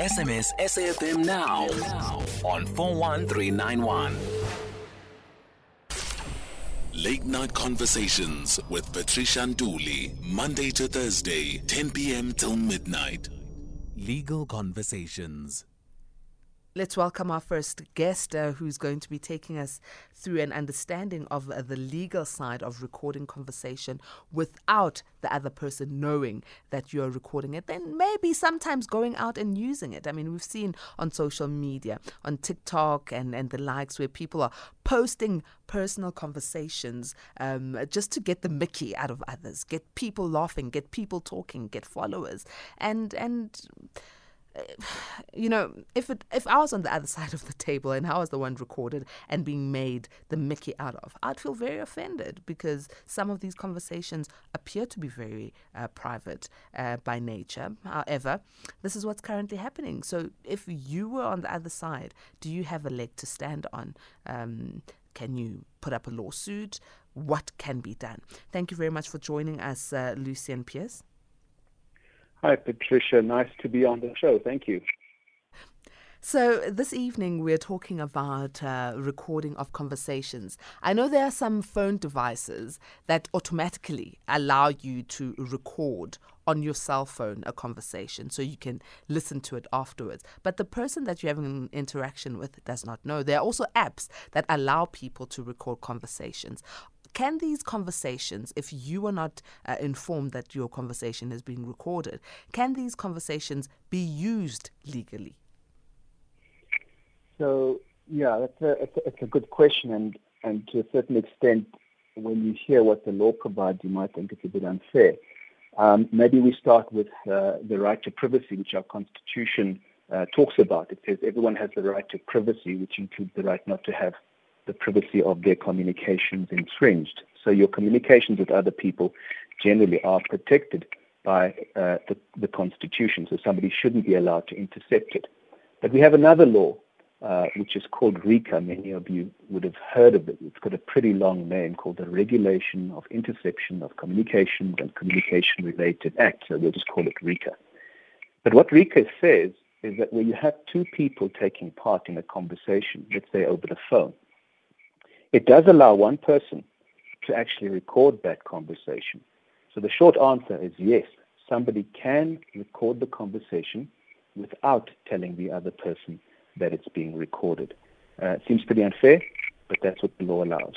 SMS SAFM now on 41391. Late Night Conversations with Patricia Nduli, Monday to Thursday, 10 p.m. till midnight. Legal Conversations. Let's welcome our first guest uh, who's going to be taking us through an understanding of uh, the legal side of recording conversation without the other person knowing that you're recording it. Then maybe sometimes going out and using it. I mean, we've seen on social media, on TikTok and, and the likes, where people are posting personal conversations um, just to get the Mickey out of others, get people laughing, get people talking, get followers. And, and, you know, if it, if I was on the other side of the table and I was the one recorded and being made the Mickey out of, I'd feel very offended because some of these conversations appear to be very uh, private uh, by nature. However, this is what's currently happening. So if you were on the other side, do you have a leg to stand on? Um, can you put up a lawsuit? What can be done? Thank you very much for joining us, uh, and Pierce. Hi, Patricia. Nice to be on the show. Thank you. So, this evening we're talking about uh, recording of conversations. I know there are some phone devices that automatically allow you to record on your cell phone a conversation so you can listen to it afterwards. But the person that you're having an interaction with does not know. There are also apps that allow people to record conversations can these conversations, if you are not uh, informed that your conversation is being recorded, can these conversations be used legally? So, yeah, that's a, it's a, a good question. And, and to a certain extent, when you hear what the law provides, you might think it's a bit unfair. Um, maybe we start with uh, the right to privacy, which our Constitution uh, talks about. It says everyone has the right to privacy, which includes the right not to have the privacy of their communications infringed. So your communications with other people generally are protected by uh, the, the, Constitution. So somebody shouldn't be allowed to intercept it. But we have another law, uh, which is called RICA. Many of you would have heard of it. It's got a pretty long name called the Regulation of Interception of Communications and Communication Related Act. So we'll just call it RICA. But what RICA says is that where you have two people taking part in a conversation, let's say over the phone, it does allow one person to actually record that conversation. So the short answer is yes, somebody can record the conversation without telling the other person that it's being recorded. Uh, it seems pretty unfair, but that's what the law allows.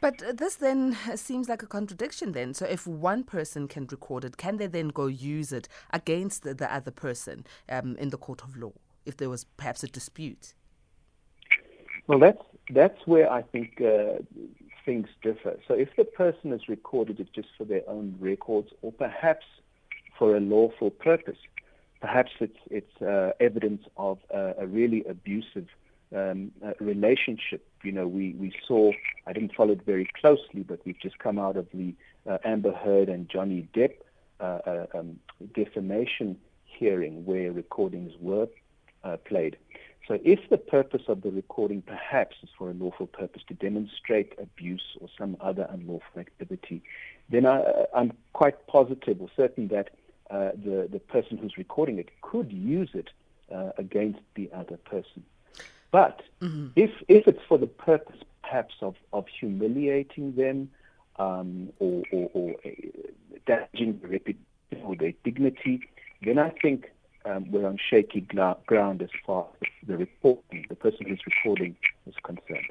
But this then seems like a contradiction then. So if one person can record it, can they then go use it against the, the other person um, in the court of law if there was perhaps a dispute? Well, that's that's where I think uh, things differ. So if the person has recorded it just for their own records, or perhaps for a lawful purpose, perhaps it's it's uh, evidence of a, a really abusive um, uh, relationship. You know, we we saw. I didn't follow it very closely, but we've just come out of the uh, Amber Heard and Johnny Depp uh, uh, um, defamation hearing, where recordings were played. So if the purpose of the recording perhaps is for a lawful purpose to demonstrate abuse or some other unlawful activity, then I, am quite positive or certain that uh, the, the person who's recording it could use it uh, against the other person. But mm-hmm. if, if it's for the purpose perhaps of, of humiliating them um, or, or, or uh, damaging their reputation or their dignity, then I think um, we're on shaky ground as far as the reporting, the person who's recording is concerned.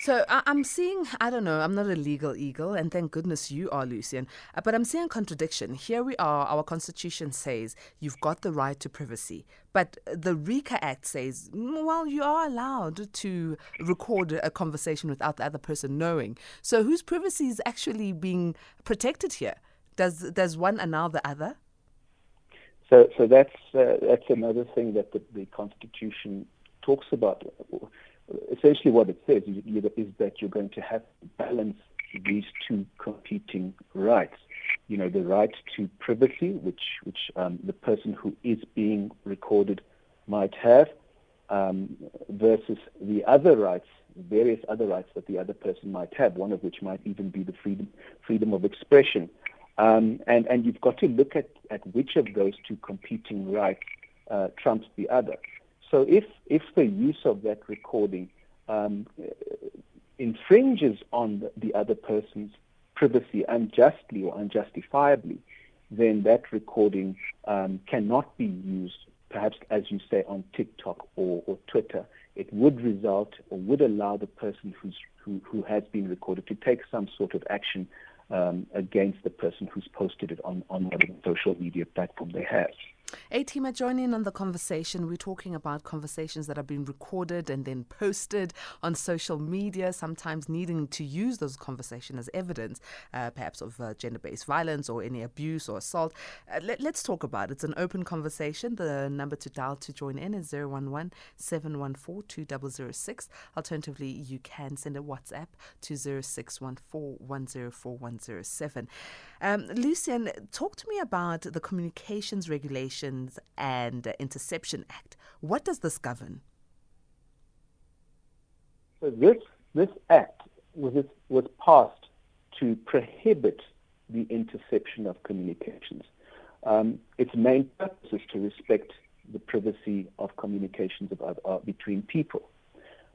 So I'm seeing, I don't know, I'm not a legal eagle, and thank goodness you are, Lucien, uh, but I'm seeing contradiction. Here we are, our constitution says you've got the right to privacy, but the RICA Act says, mm, well, you are allowed to record a conversation without the other person knowing. So whose privacy is actually being protected here? Does, does one annul the other? So, so that's uh, that's another thing that the, the, Constitution talks about. Essentially, what it says is that you're going to have to balance these two competing rights. You know, the right to privacy, which which um, the person who is being recorded might have, um, versus the other rights, various other rights that the other person might have. One of which might even be the freedom freedom of expression. Um, and, and you've got to look at, at which of those two competing rights uh, trumps the other. So if, if the use of that recording um, infringes on the, the other person's privacy unjustly or unjustifiably, then that recording um, cannot be used, perhaps as you say, on TikTok or, or Twitter. It would result or would allow the person who's, who, who has been recorded to take some sort of action um, against the person who's posted it on, on whatever social media platform they have. A-Team, join in on the conversation. We're talking about conversations that have been recorded and then posted on social media, sometimes needing to use those conversations as evidence, uh, perhaps of uh, gender based violence or any abuse or assault. Uh, let, us talk about it. It's an open conversation. The number to dial to join in is 011 714 2006. Alternatively, you can send a WhatsApp to 0614 104107. Um, Lucien, talk to me about the communications regulations and Interception Act. What does this govern? So this this act was was passed to prohibit the interception of communications. Um, its main purpose is to respect the privacy of communications between people.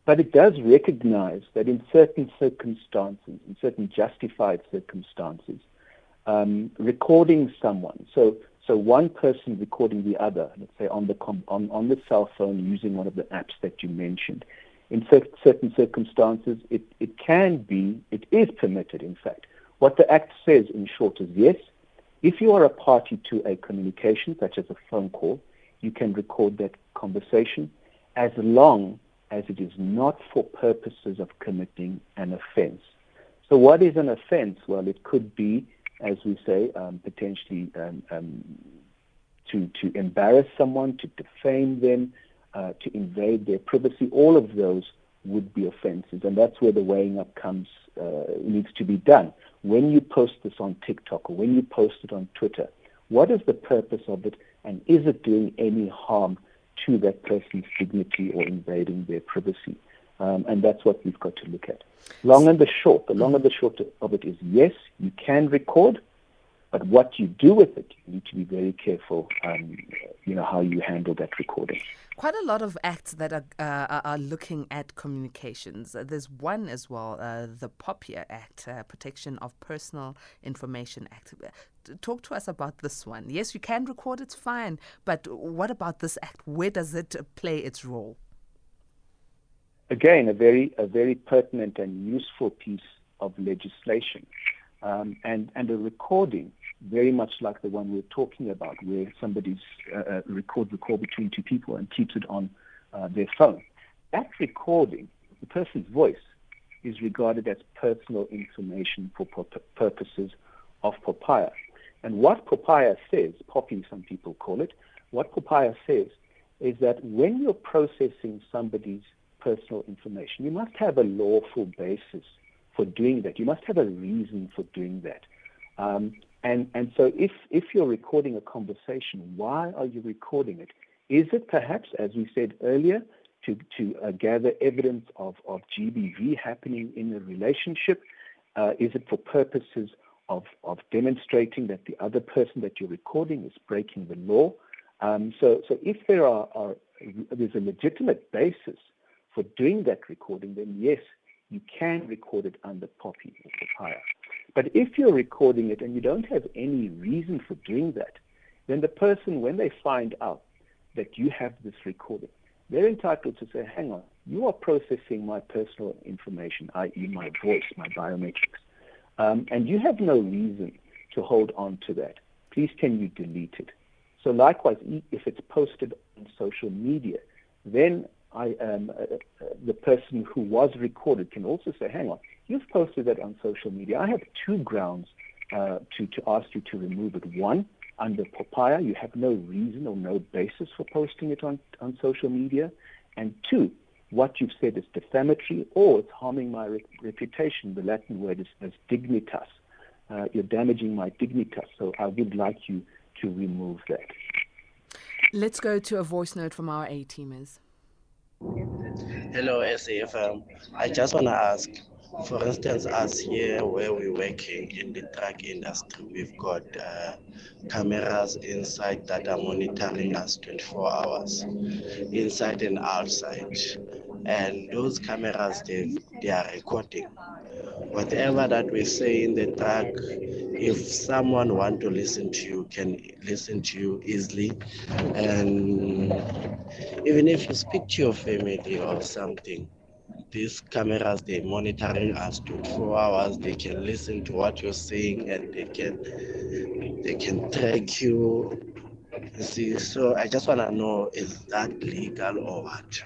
But it does recognize that in certain circumstances, in certain justified circumstances, um, recording someone. So, so one person recording the other, let's say on the com- on, on the cell phone using one of the apps that you mentioned. In cer- certain circumstances, it, it can be, it is permitted, in fact. What the Act says, in short, is yes, if you are a party to a communication, such as a phone call, you can record that conversation as long as it is not for purposes of committing an offense. So, what is an offense? Well, it could be as we say, um, potentially um, um, to, to embarrass someone, to defame them, uh, to invade their privacy. All of those would be offenses, and that's where the weighing up comes uh, needs to be done. When you post this on TikTok or when you post it on Twitter, what is the purpose of it, and is it doing any harm to that person's dignity or invading their privacy? Um, and that's what we've got to look at. Long and the short, the long and the short of it is yes, you can record, but what you do with it, you need to be very careful, um, you know, how you handle that recording. Quite a lot of acts that are, uh, are looking at communications. Uh, there's one as well, uh, the POPIA Act, uh, Protection of Personal Information Act. Talk to us about this one. Yes, you can record, it's fine, but what about this act? Where does it play its role? Again, a very, a very pertinent and useful piece of legislation. Um, and, and a recording, very much like the one we're talking about, where somebody's uh, uh, records the call between two people and keeps it on uh, their phone. That recording, the person's voice, is regarded as personal information for purposes of POPIA. And what POPIA says, POPI some people call it, what POPIA says is that when you're processing somebody's personal information. You must have a lawful basis for doing that. You must have a reason for doing that. Um, and, and so if, if you're recording a conversation, why are you recording it? Is it perhaps, as we said earlier, to, to uh, gather evidence of, of GBV happening in a relationship? Uh, is it for purposes of, of demonstrating that the other person that you're recording is breaking the law? Um, so, so if there are, are, there's a legitimate basis for doing that recording, then yes, you can record it under POPI or POPIA. But if you're recording it and you don't have any reason for doing that, then the person, when they find out that you have this recording, they're entitled to say, hang on, you are processing my personal information, i.e. my voice, my biometrics, um, and you have no reason to hold on to that. Please can you delete it? So likewise, if it's posted on social media, then I am uh, uh, the person who was recorded can also say, hang on, you've posted that on social media. I have two grounds uh, to, to ask you to remove it. One, under POPIA, you have no reason or no basis for posting it on, on social media. And two, what you've said is defamatory or it's harming my re- reputation. The Latin word is, is dignitas. Uh, you're damaging my dignitas, so I would like you to remove that. Let's go to a voice note from our A teamers. Hello, SAFM. I just want to ask For instance, us here where we're working in the truck industry, we've got uh, cameras inside that are monitoring us 24 hours, inside and outside. And those cameras, they, they are recording. Whatever that we say in the truck, if someone want to listen to you, can listen to you easily. And even if you speak to your family or something, these cameras they're monitoring us 24 hours. They can listen to what you're saying and they can they can track you. You see so i just want to know is that legal or what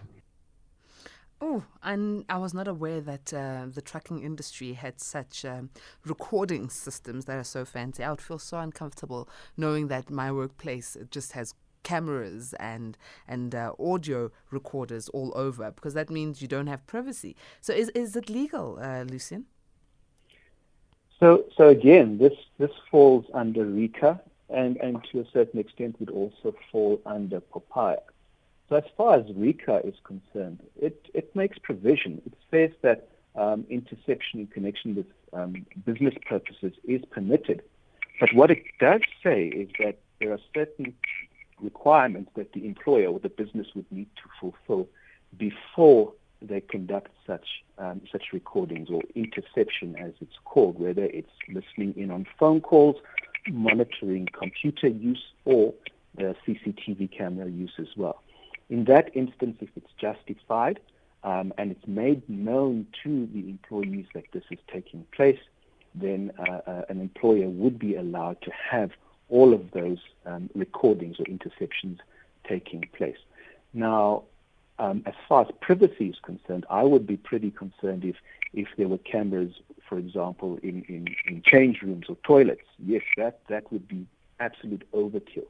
Oh, and I was not aware that uh, the trucking industry had such um, recording systems that are so fancy. I would feel so uncomfortable knowing that my workplace just has cameras and and uh, audio recorders all over because that means you don't have privacy. So is is it legal, uh, Lucien? So so again, this this falls under RICA and and to a certain extent would also fall under POPIA. So as far as RICA is concerned, it it makes provision. It says that um, interception in connection with um, business purposes is permitted. But what it does say is that there are certain requirements that the employer or the business would need to fulfill before they conduct such um, such recordings or interception, as it's called, whether it's listening in on phone calls, monitoring computer use, or the CCTV camera use as well. In that instance, if it's justified um, and it's made known to the employees that this is taking place, then uh, uh, an employer would be allowed to have all of those um, recordings or interceptions taking place. Now, um, as far as privacy is concerned, I would be pretty concerned if, if there were cameras, for example, in, in, in change rooms or toilets. Yes, that, that would be absolute overkill.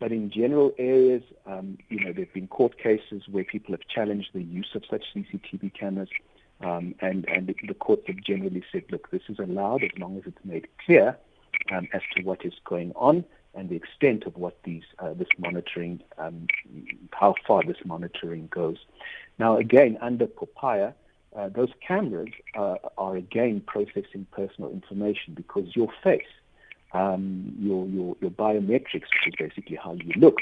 But in general areas, um, you know, there have been court cases where people have challenged the use of such CCTV cameras, um, and, and the courts have generally said, look, this is allowed as long as it's made clear um, as to what is going on and the extent of what these uh, this monitoring, um, how far this monitoring goes. Now, again, under POPIA, uh, those cameras uh, are again processing personal information because your face, um, your, your your biometrics, which is basically how you look,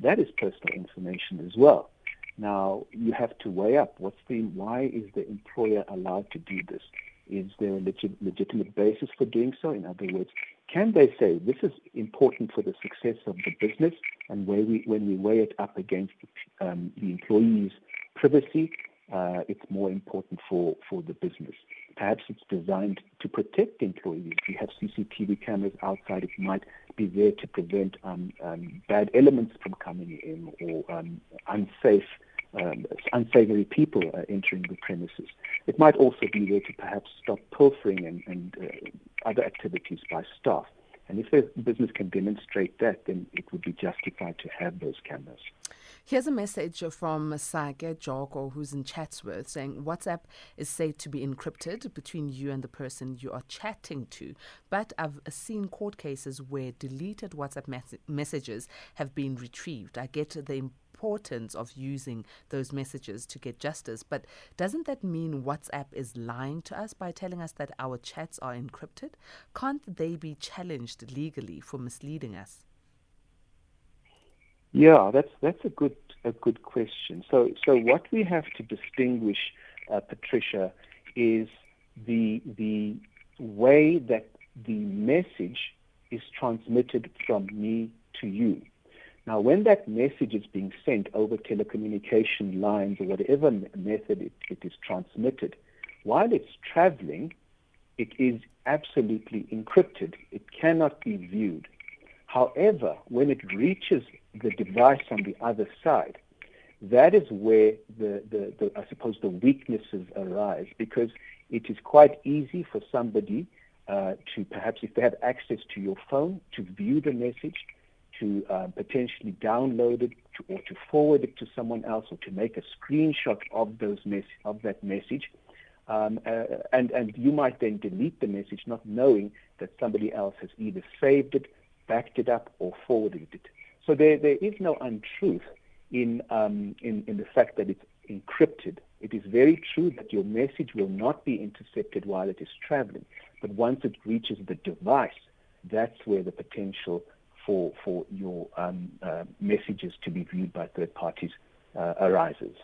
that is personal information as well. Now, you have to weigh up what's the why is the employer allowed to do this? Is there a legit, legitimate basis for doing so? In other words, can they say this is important for the success of the business, and where we, when we weigh it up against um, the employee's privacy, uh, it's more important for, for the business. Perhaps it's designed to protect employees. If you have CCTV cameras outside, it might be there to prevent um, um, bad elements from coming in or um, unsafe um, unsavory people uh, entering the premises. It might also be there to perhaps stop pilfering and, and uh, other activities by staff. And if the business can demonstrate that, then it would be justified to have those cameras. Here's a message from Sage Joko, who's in Chatsworth, saying WhatsApp is said to be encrypted between you and the person you are chatting to. But I've seen court cases where deleted WhatsApp mes- messages have been retrieved. I get the importance of using those messages to get justice. But doesn't that mean WhatsApp is lying to us by telling us that our chats are encrypted? Can't they be challenged legally for misleading us? Yeah, that's that's a good a good question. So so what we have to distinguish, uh, Patricia, is the the way that the message is transmitted from me to you. Now, when that message is being sent over telecommunication lines or whatever method it, it is transmitted, while it's traveling, it is absolutely encrypted. It cannot be viewed. However, when it reaches the device on the other side, that is where the, the, the, I suppose the weaknesses arise because it is quite easy for somebody uh, to perhaps if they have access to your phone to view the message to uh, potentially download it to, or to forward it to someone else or to make a screenshot of those mes- of that message. Um, uh, and, and you might then delete the message not knowing that somebody else has either saved it, backed it up, or forwarded it. So there, there is no untruth in, um, in, in the fact that it's encrypted. It is very true that your message will not be intercepted while it is traveling, but once it reaches the device, that's where the potential for, for your um, uh, messages to be viewed by third parties uh, arises.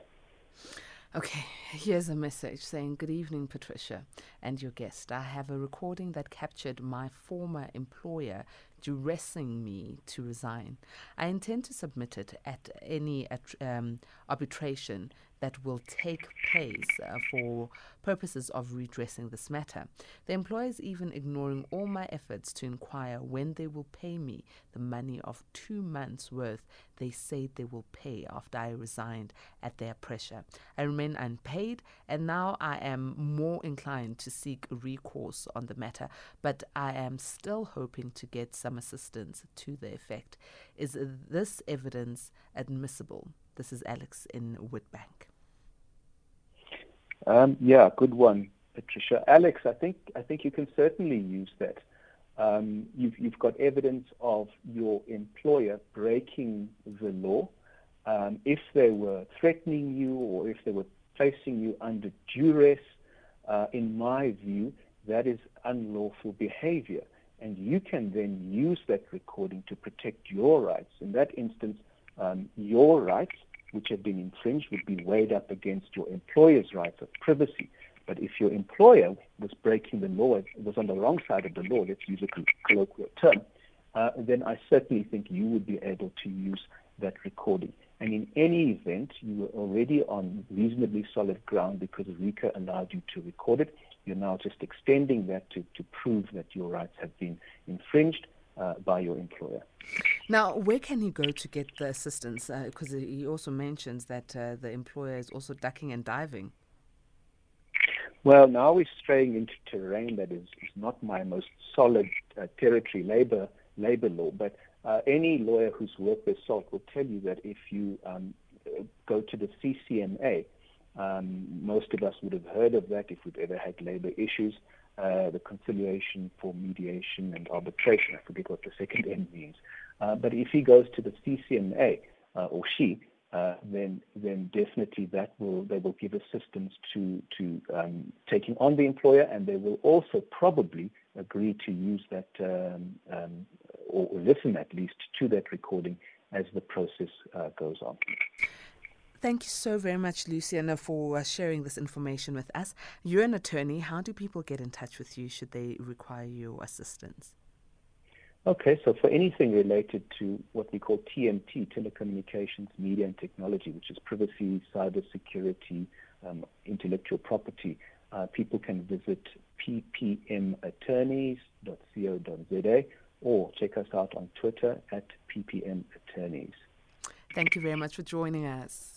Okay, here's a message saying, Good evening, Patricia and your guest. I have a recording that captured my former employer duressing me to resign. I intend to submit it at any um, arbitration that will take place uh, for purposes of redressing this matter. The employer is even ignoring all my efforts to inquire when they will pay me the money of two months' worth they said they will pay after I resigned at their pressure. I remain unpaid, and now I am more inclined to seek recourse on the matter, but I am still hoping to get some assistance to the effect. Is this evidence admissible? This is Alex in Witbank. Um, yeah, good one, Patricia. Alex, I think I think you can certainly use that. Um, you've, you've got evidence of your employer breaking the law. Um, if they were threatening you or if they were placing you under duress, uh, in my view, that is unlawful behavior. And you can then use that recording to protect your rights. In that instance, um, your rights, which have been infringed, would be weighed up against your employer's rights of privacy. But if your employer was breaking the law, was on the wrong side of the law, let's use a colloquial term, uh, then I certainly think you would be able to use that recording. And in any event, you were already on reasonably solid ground because RICA allowed you to record it. You're now just extending that to, to prove that your rights have been infringed uh, by your employer. Now, where can he go to get the assistance? Because uh, he also mentions that uh, the employer is also ducking and diving. Well, now we're straying into terrain that is, is not my most solid uh, territory, labor labor law. But uh, any lawyer who's worked with SALT will tell you that if you um, go to the CCMA, um, most of us would have heard of that if we've ever had labor issues. Uh, the conciliation for mediation and arbitration. I forget what the second M means. Uh, but if he goes to the CCMA uh, or she, uh, then then definitely that will they will give assistance to to um, taking on the employer, and they will also probably agree to use that um, um, or listen at least to that recording as the process uh, goes on. Thank you so very much, Luciana, for uh, sharing this information with us. You're an attorney. How do people get in touch with you should they require your assistance? Okay, so for anything related to what we call TMT, telecommunications, media, and technology, which is privacy, cyber security, um, intellectual property, uh, people can visit ppmattorneys.co.za or check us out on Twitter at ppmattorneys. Thank you very much for joining us.